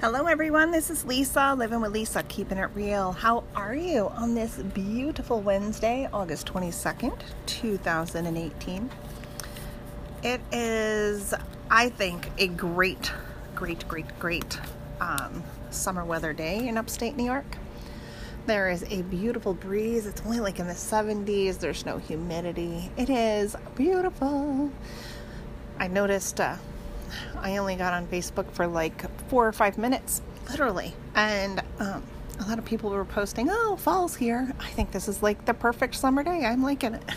Hello, everyone. This is Lisa, living with Lisa, keeping it real. How are you on this beautiful Wednesday, August 22nd, 2018? It is, I think, a great, great, great, great um, summer weather day in upstate New York. There is a beautiful breeze. It's only like in the 70s. There's no humidity. It is beautiful. I noticed uh, I only got on Facebook for like four or five minutes, literally. And um, a lot of people were posting, oh, fall's here. I think this is like the perfect summer day. I'm liking it.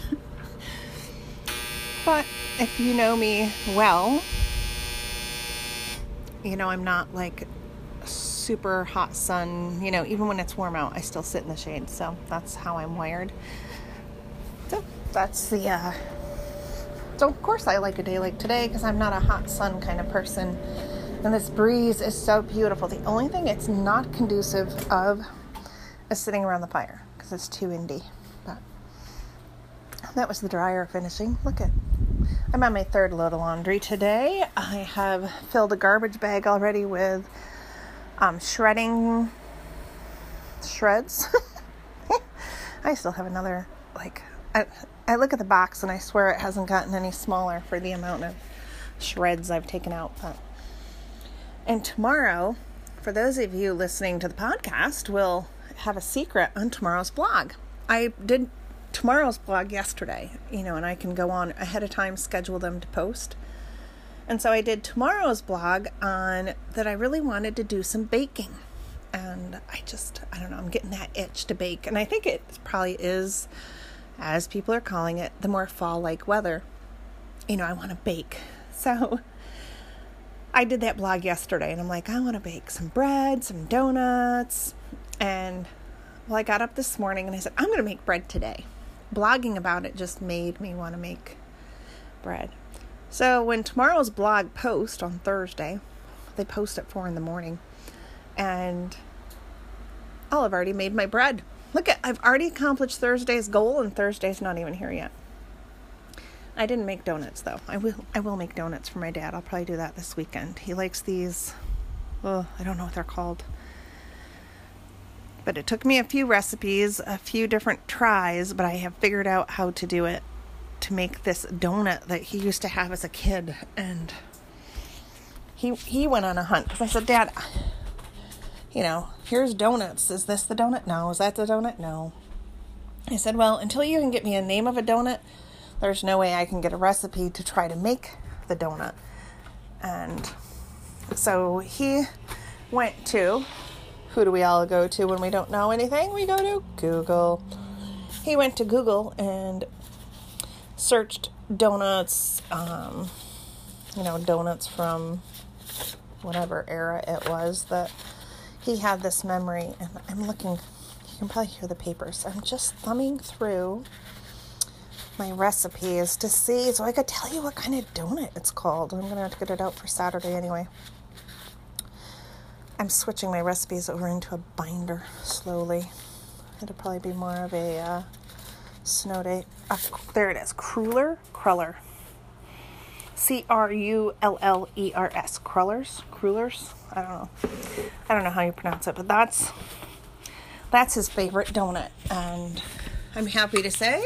but if you know me well, you know, I'm not like super hot sun. You know, even when it's warm out, I still sit in the shade. So that's how I'm wired. So that's the uh, so, of course, I like a day like today because I'm not a hot sun kind of person. And this breeze is so beautiful. The only thing it's not conducive of is sitting around the fire because it's too windy. But that was the dryer finishing. Look at I'm on my third load of laundry today. I have filled a garbage bag already with um, shredding shreds. I still have another like I look at the box and I swear it hasn't gotten any smaller for the amount of shreds I've taken out. But and tomorrow, for those of you listening to the podcast, we'll have a secret on tomorrow's blog. I did tomorrow's blog yesterday, you know, and I can go on ahead of time, schedule them to post. And so I did tomorrow's blog on that I really wanted to do some baking. And I just, I don't know, I'm getting that itch to bake. And I think it probably is as people are calling it, the more fall like weather, you know, I want to bake. So I did that blog yesterday and I'm like, I want to bake some bread, some donuts. And well, I got up this morning and I said, I'm going to make bread today. Blogging about it just made me want to make bread. So when tomorrow's blog post on Thursday, they post at four in the morning, and I'll have already made my bread. Look at I've already accomplished Thursday's goal and Thursday's not even here yet. I didn't make donuts though. I will I will make donuts for my dad. I'll probably do that this weekend. He likes these oh, I don't know what they're called. But it took me a few recipes, a few different tries, but I have figured out how to do it to make this donut that he used to have as a kid and he he went on a hunt because I said, "Dad, you know, here's donuts. Is this the donut? No. Is that the donut? No. I said, well, until you can get me a name of a donut, there's no way I can get a recipe to try to make the donut. And so he went to, who do we all go to when we don't know anything? We go to Google. He went to Google and searched donuts, um, you know, donuts from whatever era it was that he had this memory, and I'm looking, you can probably hear the papers. I'm just thumbing through my recipes to see so I could tell you what kind of donut it's called. I'm gonna have to get it out for Saturday anyway. I'm switching my recipes over into a binder slowly. It'll probably be more of a uh, snow day. Uh, there it is, Cruller, Cruller. C R U L L E R S. Crullers? Crullers? I don't know. I don't know how you pronounce it, but that's that's his favorite donut. And I'm happy to say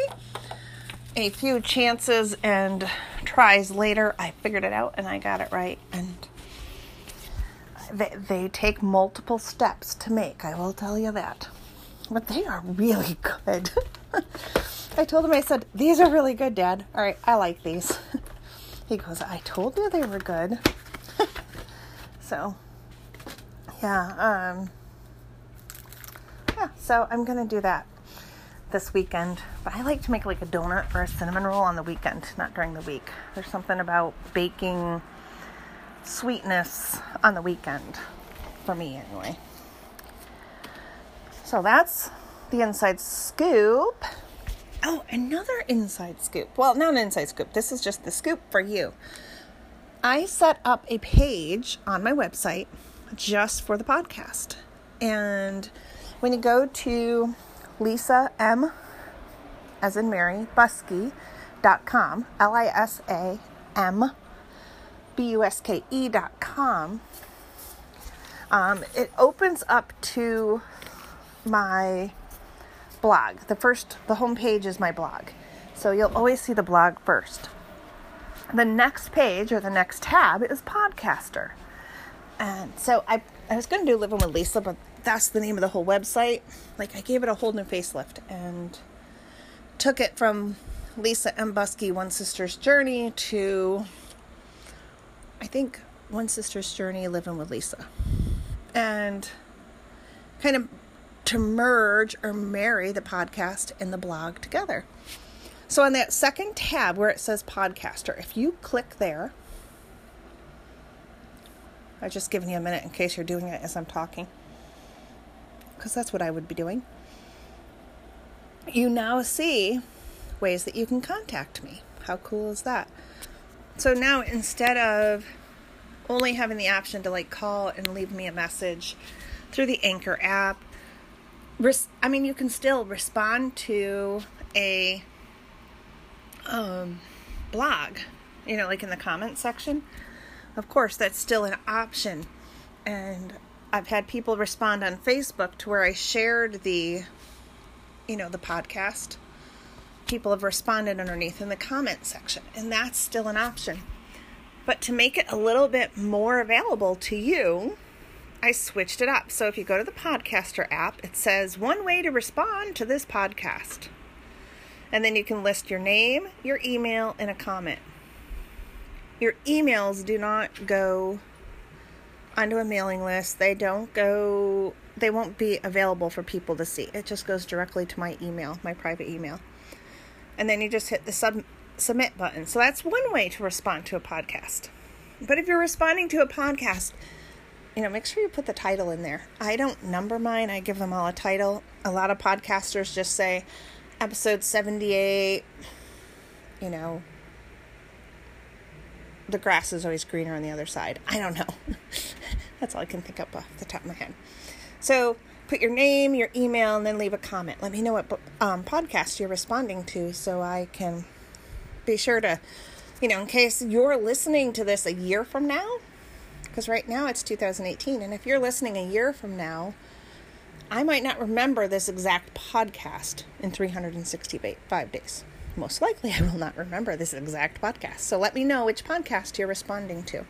a few chances and tries later, I figured it out and I got it right. And they, they take multiple steps to make, I will tell you that. But they are really good. I told him, I said, These are really good, Dad. All right, I like these. He goes, I told you they were good. so, yeah, um, yeah, so I'm going to do that this weekend. But I like to make like a donut or a cinnamon roll on the weekend, not during the week. There's something about baking sweetness on the weekend, for me anyway. So that's the inside scoop. Oh, another inside scoop. Well, not an inside scoop. This is just the scoop for you. I set up a page on my website just for the podcast. And when you go to Lisa M, as in Mary, Buske.com, L I S A M B U S K E.com, Um, it opens up to my blog. The first, the home page is my blog. So you'll always see the blog first. The next page or the next tab is Podcaster. And so I, I was going to do Living with Lisa, but that's the name of the whole website. Like I gave it a whole new facelift and took it from Lisa M. Buske, One Sister's Journey, to I think One Sister's Journey, Living with Lisa. And kind of to merge or marry the podcast and the blog together. So, on that second tab where it says podcaster, if you click there, I've just given you a minute in case you're doing it as I'm talking, because that's what I would be doing. You now see ways that you can contact me. How cool is that? So now instead of only having the option to like call and leave me a message through the Anchor app, res- I mean, you can still respond to a um, blog, you know, like in the comment section. Of course, that's still an option. And I've had people respond on Facebook to where I shared the, you know, the podcast. People have responded underneath in the comment section, and that's still an option. But to make it a little bit more available to you, I switched it up. So if you go to the Podcaster app, it says one way to respond to this podcast. And then you can list your name, your email, and a comment. Your emails do not go onto a mailing list. They don't go, they won't be available for people to see. It just goes directly to my email, my private email. And then you just hit the sub, submit button. So that's one way to respond to a podcast. But if you're responding to a podcast, you know, make sure you put the title in there. I don't number mine, I give them all a title. A lot of podcasters just say episode 78, you know, the grass is always greener on the other side. I don't know. That's all I can think up off the top of my head. So put your name, your email, and then leave a comment. Let me know what um, podcast you're responding to so I can be sure to, you know, in case you're listening to this a year from now, because right now it's 2018, and if you're listening a year from now, I might not remember this exact podcast in 365 days most likely I will not remember this exact podcast. So let me know which podcast you're responding to.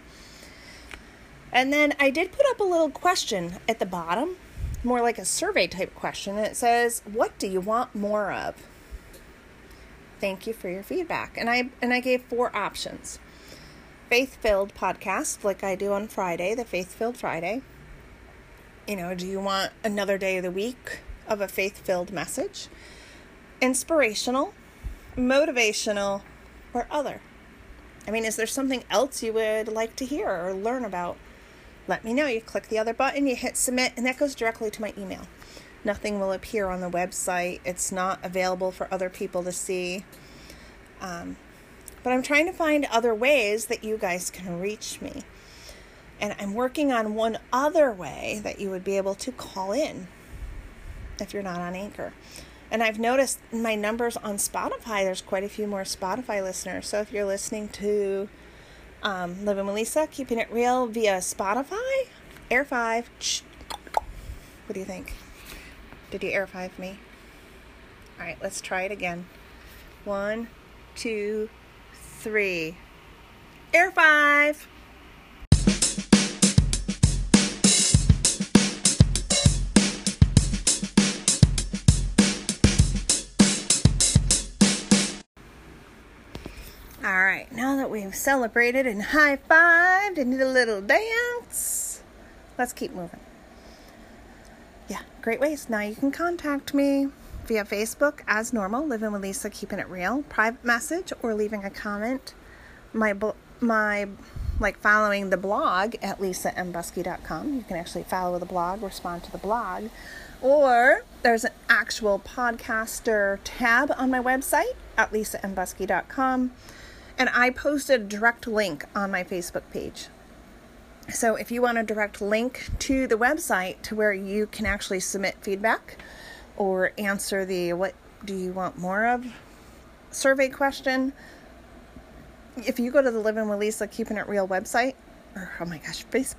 And then I did put up a little question at the bottom, more like a survey type question. It says, "What do you want more of?" Thank you for your feedback. And I and I gave four options. Faith-filled podcast like I do on Friday, the Faith-filled Friday. You know, do you want another day of the week of a faith-filled message? Inspirational, motivational, or other? I mean, is there something else you would like to hear or learn about? Let me know. You click the other button, you hit submit, and that goes directly to my email. Nothing will appear on the website, it's not available for other people to see. Um, but I'm trying to find other ways that you guys can reach me. And I'm working on one other way that you would be able to call in if you're not on Anchor. And I've noticed my numbers on Spotify, there's quite a few more Spotify listeners. So if you're listening to um, Living with Lisa, Keeping It Real via Spotify, Air 5, what do you think? Did you Air 5 me? All right, let's try it again. One, two, three. Air 5. All right, now that we've celebrated and high fived and did a little dance, let's keep moving. Yeah, great ways. Now you can contact me via Facebook as normal, living with Lisa, keeping it real, private message, or leaving a comment. My my like following the blog at lisambuske.com. You can actually follow the blog, respond to the blog, or there's an actual podcaster tab on my website at lisambuske.com and I posted a direct link on my Facebook page. So if you want a direct link to the website to where you can actually submit feedback or answer the what do you want more of survey question, if you go to the Living with Lisa Keeping It Real website, or oh my gosh, face,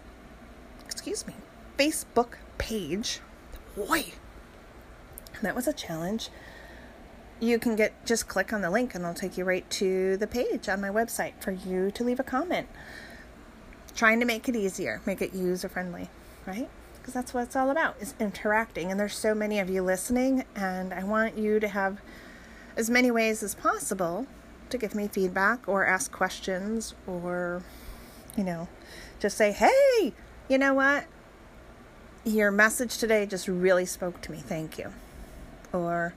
excuse me, Facebook page. Boy, that was a challenge. You can get just click on the link and it'll take you right to the page on my website for you to leave a comment. Trying to make it easier, make it user friendly, right? Because that's what it's all about is interacting. And there's so many of you listening, and I want you to have as many ways as possible to give me feedback or ask questions or, you know, just say, hey, you know what? Your message today just really spoke to me. Thank you. Or,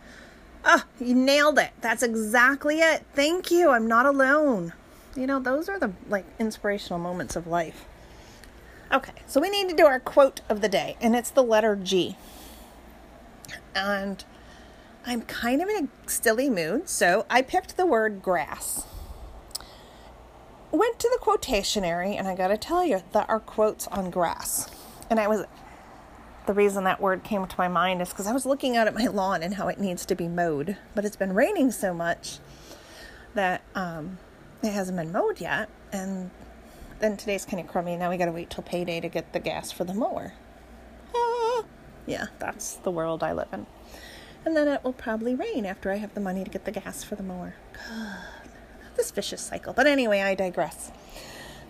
oh, you nailed it. That's exactly it. Thank you. I'm not alone. You know, those are the like inspirational moments of life. Okay, so we need to do our quote of the day, and it's the letter G. And I'm kind of in a silly mood, so I picked the word grass. Went to the quotationary, and I gotta tell you, there are quotes on grass. And I was, the reason that word came to my mind is because I was looking out at my lawn and how it needs to be mowed. But it's been raining so much that um, it hasn't been mowed yet. And then today's kind of crummy. Now we gotta wait till payday to get the gas for the mower. Ah, yeah, that's the world I live in and then it will probably rain after I have the money to get the gas for the mower. God, this vicious cycle. But anyway, I digress.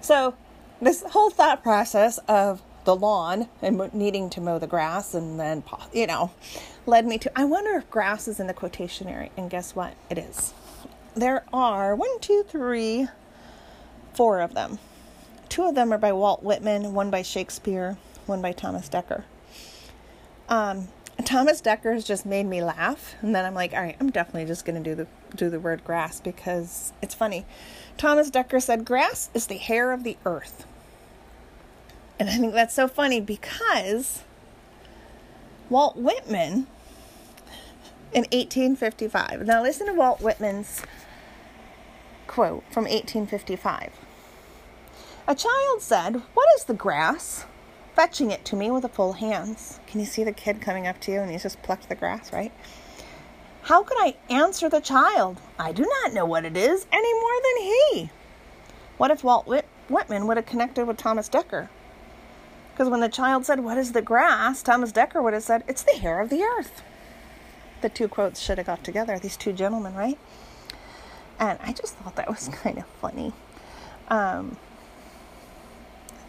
So, this whole thought process of the lawn and needing to mow the grass and then, you know, led me to I wonder if grass is in the quotationary. And guess what? It is. There are one, two, three, four of them. Two of them are by Walt Whitman, one by Shakespeare, one by Thomas Dekker. Um, Thomas Dekker's just made me laugh, and then I'm like, all right, I'm definitely just going to do the do the word grass because it's funny. Thomas Dekker said, "Grass is the hair of the earth," and I think that's so funny because Walt Whitman in 1855. Now listen to Walt Whitman's quote from 1855. A child said, "What is the grass?" fetching it to me with a full hands. Can you see the kid coming up to you and he's just plucked the grass, right? How could I answer the child? I do not know what it is any more than he. What if Walt Whit- Whitman would have connected with Thomas Dekker? Because when the child said, What is the grass? Thomas Dekker would have said, It's the hair of the earth. The two quotes should have got together, these two gentlemen, right? And I just thought that was kind of funny. Um,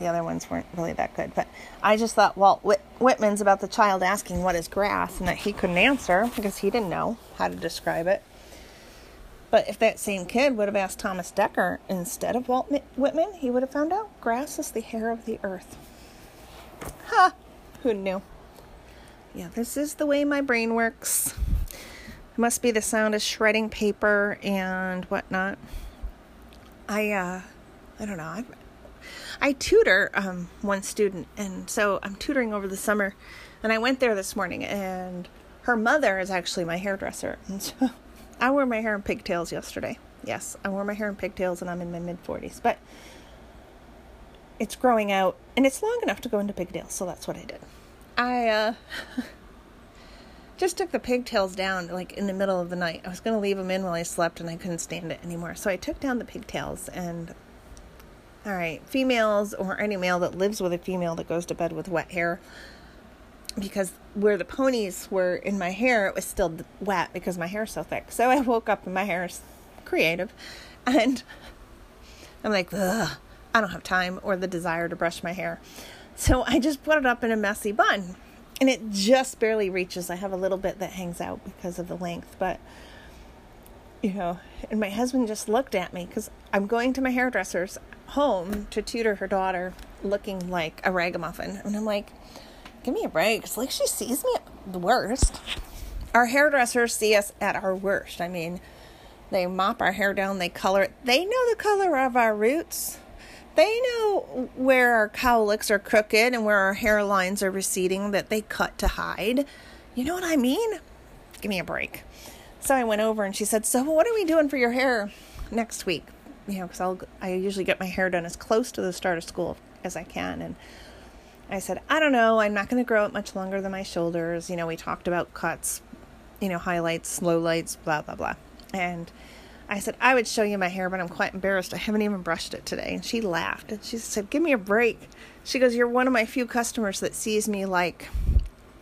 the other ones weren't really that good. But I just thought Walt Whit- Whitman's about the child asking what is grass and that he couldn't answer because he didn't know how to describe it. But if that same kid would have asked Thomas Dekker instead of Walt Whitman, he would have found out grass is the hair of the earth. Ha! Who knew? Yeah, this is the way my brain works. It must be the sound of shredding paper and whatnot. I, uh, I don't know. I've, I tutor um, one student, and so I'm tutoring over the summer. And I went there this morning, and her mother is actually my hairdresser. And so I wore my hair in pigtails yesterday. Yes, I wore my hair in pigtails, and I'm in my mid 40s. But it's growing out, and it's long enough to go into pigtails, so that's what I did. I uh, just took the pigtails down like in the middle of the night. I was going to leave them in while I slept, and I couldn't stand it anymore. So I took down the pigtails and all right, females or any male that lives with a female that goes to bed with wet hair. Because where the ponies were in my hair, it was still wet because my hair's so thick. So I woke up and my hair's creative. And I'm like, ugh, I don't have time or the desire to brush my hair. So I just put it up in a messy bun. And it just barely reaches. I have a little bit that hangs out because of the length. But you know, and my husband just looked at me because I'm going to my hairdresser's home to tutor her daughter looking like a ragamuffin. And I'm like, give me a break. It's like she sees me at the worst. Our hairdressers see us at our worst. I mean, they mop our hair down, they color it. They know the color of our roots. They know where our cowlicks are crooked and where our hairlines are receding that they cut to hide. You know what I mean? Give me a break. So I went over and she said, "So what are we doing for your hair next week?" You know, because I'll I usually get my hair done as close to the start of school as I can, and I said, "I don't know. I'm not going to grow it much longer than my shoulders." You know, we talked about cuts, you know, highlights, lowlights, blah blah blah, and I said, I would show you my hair, but I'm quite embarrassed. I haven't even brushed it today. And she laughed and she said, Give me a break. She goes, You're one of my few customers that sees me like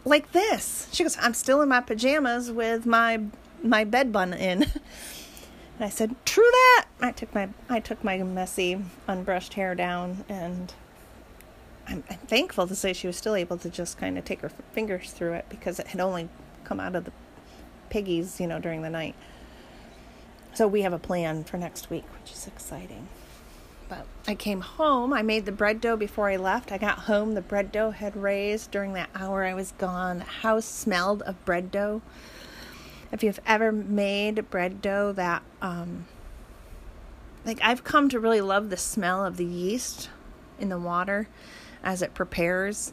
like this. She goes, I'm still in my pajamas with my my bed bun in. And I said, "True that." I took my I took my messy, unbrushed hair down, and I'm, I'm thankful to say she was still able to just kind of take her fingers through it because it had only come out of the piggies, you know, during the night. So we have a plan for next week, which is exciting. But I came home. I made the bread dough before I left. I got home. The bread dough had raised during that hour I was gone. The house smelled of bread dough. If you've ever made bread dough that, um, like, I've come to really love the smell of the yeast in the water as it prepares.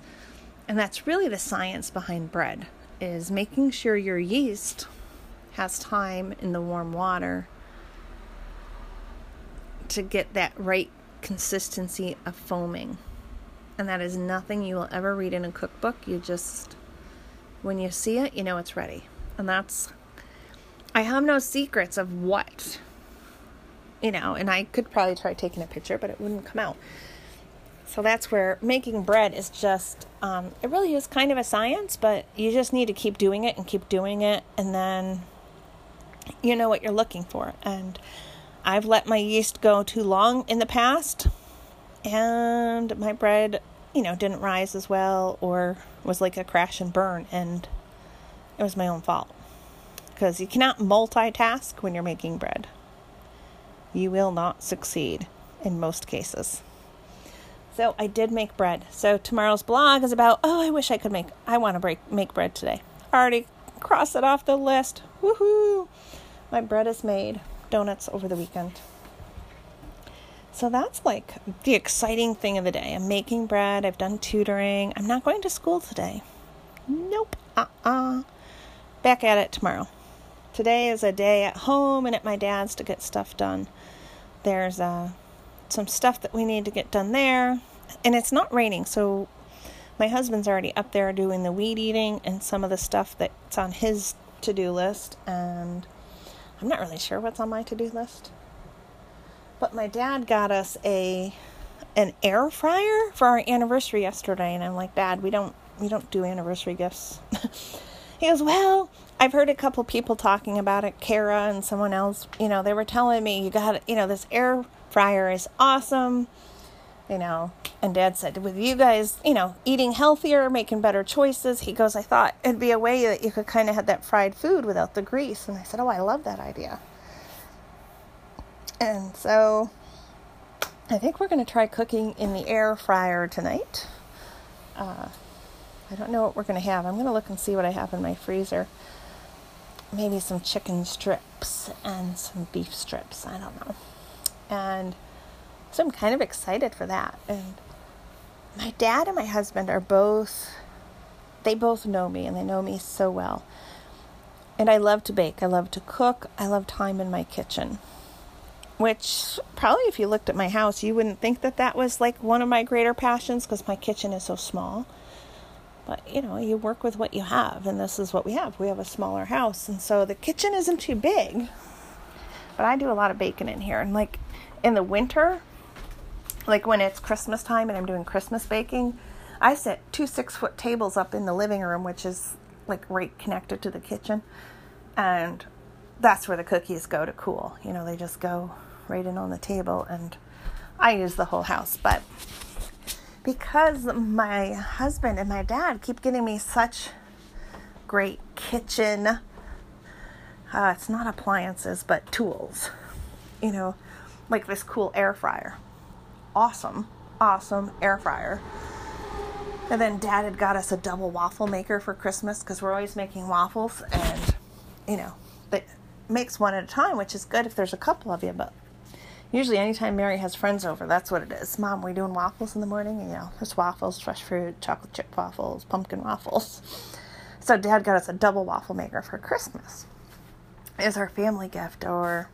And that's really the science behind bread is making sure your yeast has time in the warm water to get that right consistency of foaming. And that is nothing you will ever read in a cookbook. You just, when you see it, you know it's ready. And that's, I have no secrets of what, you know, and I could probably try taking a picture, but it wouldn't come out. So that's where making bread is just, um, it really is kind of a science, but you just need to keep doing it and keep doing it. And then you know what you're looking for. And I've let my yeast go too long in the past, and my bread, you know, didn't rise as well or was like a crash and burn, and it was my own fault. Because you cannot multitask when you're making bread. You will not succeed in most cases. So I did make bread. So tomorrow's blog is about, oh, I wish I could make, I want to break, make bread today. Already cross it off the list. Woohoo! My bread is made donuts over the weekend. So that's like the exciting thing of the day. I'm making bread, I've done tutoring. I'm not going to school today. Nope. Uh uh-uh. uh Back at it tomorrow. Today is a day at home and at my dad's to get stuff done. There's uh, some stuff that we need to get done there. And it's not raining, so my husband's already up there doing the weed eating and some of the stuff that's on his to do list. And I'm not really sure what's on my to-do list. But my dad got us a an air fryer for our anniversary yesterday and I'm like, "Dad, we don't we don't do anniversary gifts." he goes, "Well, I've heard a couple people talking about it, Kara and someone else, you know, they were telling me you got, you know, this air fryer is awesome." You know, and dad said, with you guys, you know, eating healthier, making better choices, he goes, I thought it'd be a way that you could kind of have that fried food without the grease. And I said, Oh, I love that idea. And so I think we're going to try cooking in the air fryer tonight. Uh, I don't know what we're going to have. I'm going to look and see what I have in my freezer. Maybe some chicken strips and some beef strips. I don't know. And so I'm kind of excited for that. And my dad and my husband are both, they both know me and they know me so well. And I love to bake, I love to cook, I love time in my kitchen. Which probably, if you looked at my house, you wouldn't think that that was like one of my greater passions because my kitchen is so small. But you know, you work with what you have, and this is what we have. We have a smaller house, and so the kitchen isn't too big. But I do a lot of baking in here, and like in the winter, like when it's Christmas time and I'm doing Christmas baking, I set two six foot tables up in the living room, which is like right connected to the kitchen. And that's where the cookies go to cool. You know, they just go right in on the table and I use the whole house. But because my husband and my dad keep getting me such great kitchen, uh, it's not appliances, but tools, you know, like this cool air fryer awesome, awesome air fryer. And then dad had got us a double waffle maker for Christmas because we're always making waffles and, you know, it makes one at a time, which is good if there's a couple of you. But usually, anytime Mary has friends over, that's what it is. Mom, we doing waffles in the morning? And, you know, there's waffles, fresh fruit, chocolate chip waffles, pumpkin waffles. So dad got us a double waffle maker for Christmas. Is our family gift or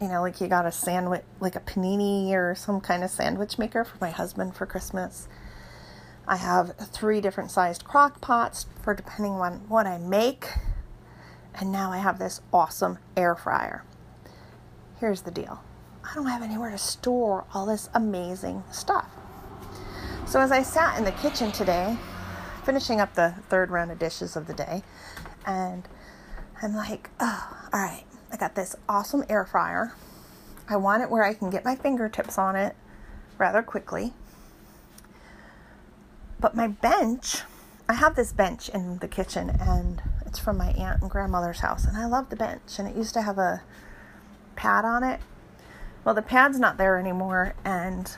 you know, like you got a sandwich, like a panini or some kind of sandwich maker for my husband for Christmas. I have three different sized crock pots for depending on what I make. And now I have this awesome air fryer. here's the deal I don't have anywhere to store all this amazing stuff. So as I sat in the kitchen today, finishing up the third round of dishes of the day, and I'm like, oh, all right, I got this awesome air fryer. I want it where I can get my fingertips on it rather quickly. But my bench, I have this bench in the kitchen and it's from my aunt and grandmother's house and I love the bench and it used to have a pad on it. Well, the pad's not there anymore and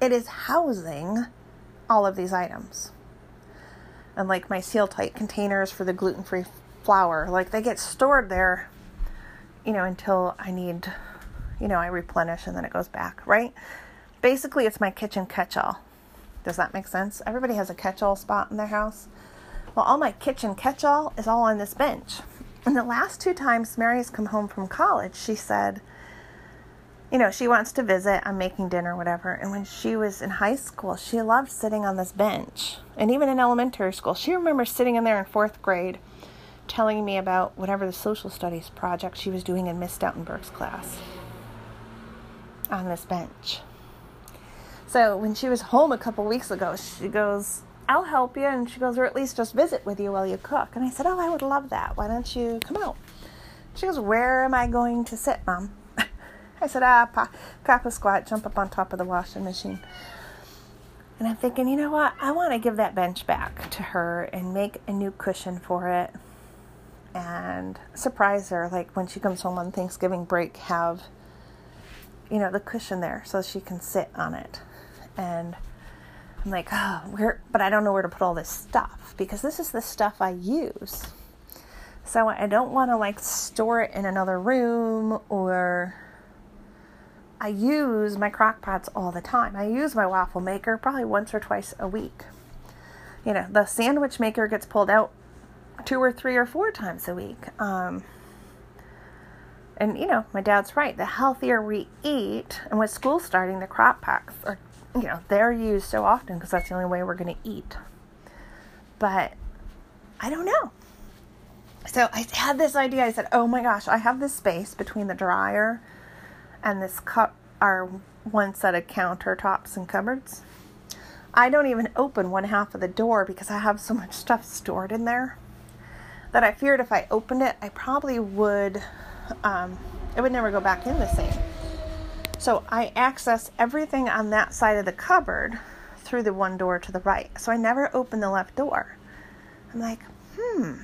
it is housing all of these items. And like my seal tight containers for the gluten free flour, like they get stored there, you know, until I need, you know, I replenish and then it goes back, right? Basically, it's my kitchen catch all. Does that make sense? Everybody has a catch all spot in their house. Well, all my kitchen catch all is all on this bench. And the last two times Mary's come home from college, she said, you know, she wants to visit. I'm making dinner, whatever. And when she was in high school, she loved sitting on this bench. And even in elementary school, she remembers sitting in there in fourth grade telling me about whatever the social studies project she was doing in Miss Stoutenberg's class on this bench. So when she was home a couple weeks ago, she goes, I'll help you. And she goes, or at least just visit with you while you cook. And I said, Oh, I would love that. Why don't you come out? She goes, Where am I going to sit, Mom? I said, ah, pa- Papa squat, jump up on top of the washing machine. And I'm thinking, you know what? I want to give that bench back to her and make a new cushion for it and surprise her. Like when she comes home on Thanksgiving break, have, you know, the cushion there so she can sit on it. And I'm like, oh, where, but I don't know where to put all this stuff because this is the stuff I use. So I don't want to like store it in another room or I use my crock pots all the time. I use my waffle maker probably once or twice a week. You know, the sandwich maker gets pulled out two or three or four times a week. Um, and you know, my dad's right. The healthier we eat, and with school starting, the crock pots are, you know, they're used so often because that's the only way we're going to eat. But I don't know. So I had this idea. I said, "Oh my gosh, I have this space between the dryer and this cup are one set of countertops and cupboards. I don't even open one half of the door because I have so much stuff stored in there that I feared if I opened it, I probably would, um, it would never go back in the same. So I access everything on that side of the cupboard through the one door to the right. So I never open the left door. I'm like, hmm,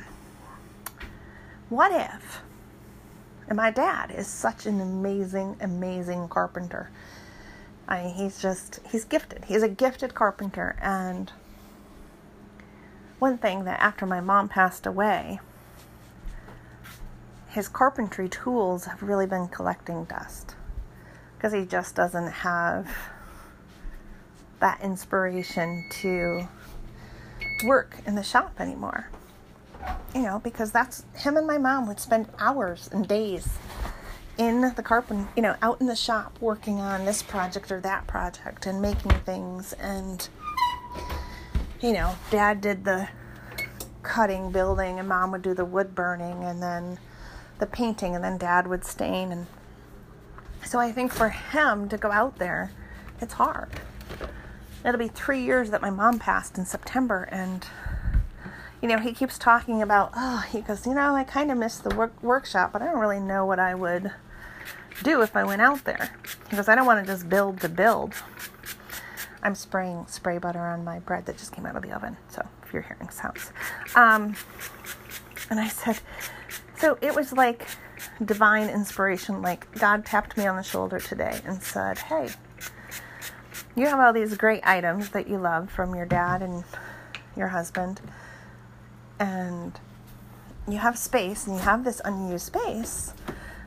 what if and my dad is such an amazing, amazing carpenter. I mean, he's just, he's gifted. He's a gifted carpenter. And one thing that after my mom passed away, his carpentry tools have really been collecting dust because he just doesn't have that inspiration to work in the shop anymore you know, because that's him and my mom would spend hours and days in the carpet, you know, out in the shop working on this project or that project and making things. And, you know, dad did the cutting, building, and mom would do the wood burning and then the painting, and then dad would stain. And so I think for him to go out there, it's hard. It'll be three years that my mom passed in September, and you know, he keeps talking about, oh, he goes, you know, I kind of miss the work- workshop, but I don't really know what I would do if I went out there. He goes, I don't want to just build to build. I'm spraying spray butter on my bread that just came out of the oven, so if you're hearing sounds. Um, and I said, so it was like divine inspiration. Like God tapped me on the shoulder today and said, hey, you have all these great items that you love from your dad and your husband and you have space and you have this unused space,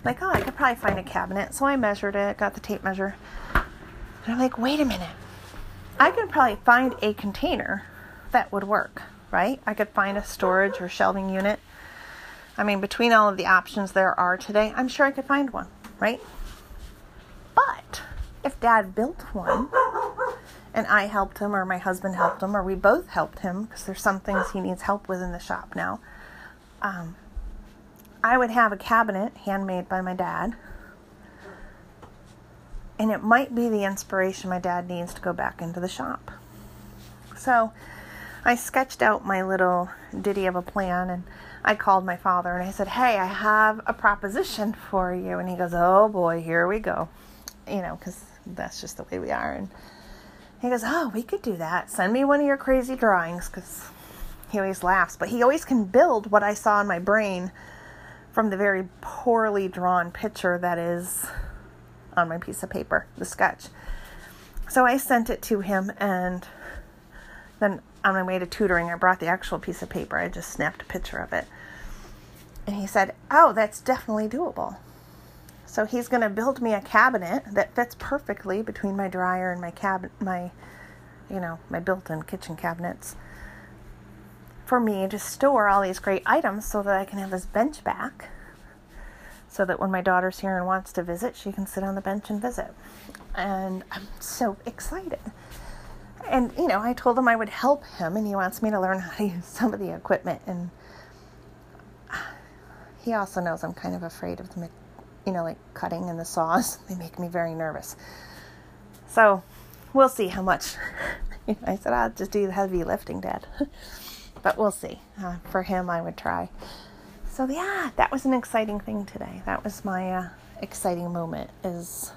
like, oh, I could probably find a cabinet. So I measured it, got the tape measure. And I'm like, wait a minute. I could probably find a container that would work, right? I could find a storage or shelving unit. I mean, between all of the options there are today, I'm sure I could find one, right? But if dad built one, and I helped him, or my husband helped him, or we both helped him because there's some things he needs help with in the shop now. Um, I would have a cabinet handmade by my dad and it might be the inspiration my dad needs to go back into the shop. So I sketched out my little ditty of a plan and I called my father and I said, Hey, I have a proposition for you. And he goes, Oh boy, here we go. You know, because that's just the way we are. And he goes, Oh, we could do that. Send me one of your crazy drawings because he always laughs. But he always can build what I saw in my brain from the very poorly drawn picture that is on my piece of paper, the sketch. So I sent it to him and then on my way to tutoring, I brought the actual piece of paper. I just snapped a picture of it. And he said, Oh, that's definitely doable. So he's going to build me a cabinet that fits perfectly between my dryer and my cabinet, my, you know, my built-in kitchen cabinets for me to store all these great items so that I can have this bench back so that when my daughter's here and wants to visit, she can sit on the bench and visit. And I'm so excited and you know, I told him I would help him, and he wants me to learn how to use some of the equipment. And he also knows I'm kind of afraid of the, you know, like cutting and the saws. They make me very nervous. So we'll see how much. I said I'll just do the heavy lifting, Dad. but we'll see. Uh, for him, I would try. So yeah, that was an exciting thing today. That was my uh, exciting moment. Is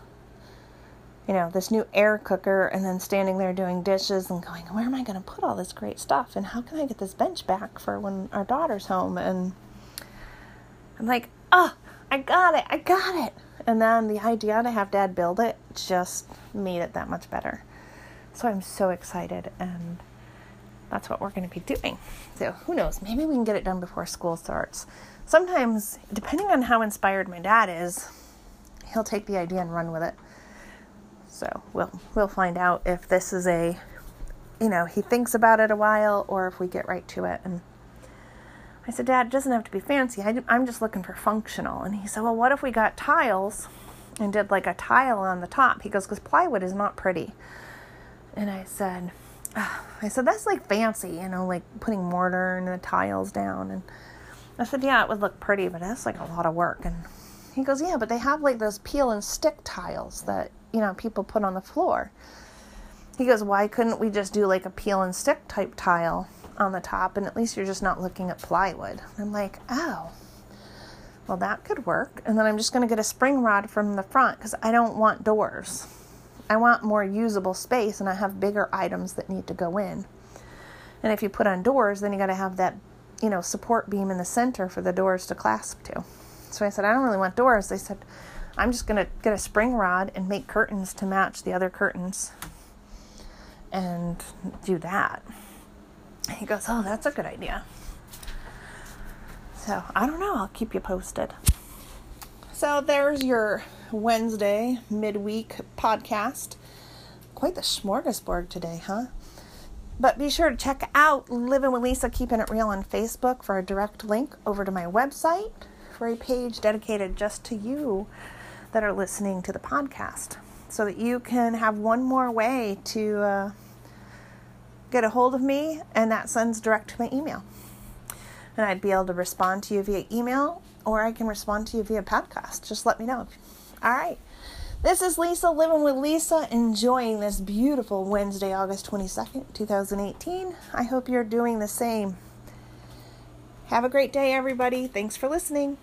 you know, this new air cooker and then standing there doing dishes and going, where am I going to put all this great stuff? And how can I get this bench back for when our daughter's home? And I'm like, oh, I got it, I got it. And then the idea to have dad build it just made it that much better. So I'm so excited and that's what we're going to be doing. So who knows? Maybe we can get it done before school starts. Sometimes, depending on how inspired my dad is, he'll take the idea and run with it. So we'll we'll find out if this is a, you know, he thinks about it a while or if we get right to it. And I said, Dad, it doesn't have to be fancy. I, I'm just looking for functional. And he said, Well, what if we got tiles and did like a tile on the top? He goes, Because plywood is not pretty. And I said, oh. I said that's like fancy, you know, like putting mortar and the tiles down. And I said, Yeah, it would look pretty, but that's like a lot of work. And he goes, Yeah, but they have like those peel and stick tiles that you know, people put on the floor. He goes, Why couldn't we just do like a peel and stick type tile on the top and at least you're just not looking at plywood? I'm like, Oh, well, that could work. And then I'm just going to get a spring rod from the front because I don't want doors. I want more usable space and I have bigger items that need to go in. And if you put on doors, then you got to have that, you know, support beam in the center for the doors to clasp to. So I said, I don't really want doors. They said, I'm just going to get a spring rod and make curtains to match the other curtains and do that. He goes, Oh, that's a good idea. So I don't know. I'll keep you posted. So there's your Wednesday midweek podcast. Quite the smorgasbord today, huh? But be sure to check out Living with Lisa Keeping It Real on Facebook for a direct link over to my website for a page dedicated just to you that are listening to the podcast so that you can have one more way to uh, get a hold of me, and that sends direct to my email. And I'd be able to respond to you via email or I can respond to you via podcast. Just let me know. All right. This is Lisa living with Lisa, enjoying this beautiful Wednesday, August 22nd, 2018. I hope you're doing the same. Have a great day, everybody. Thanks for listening.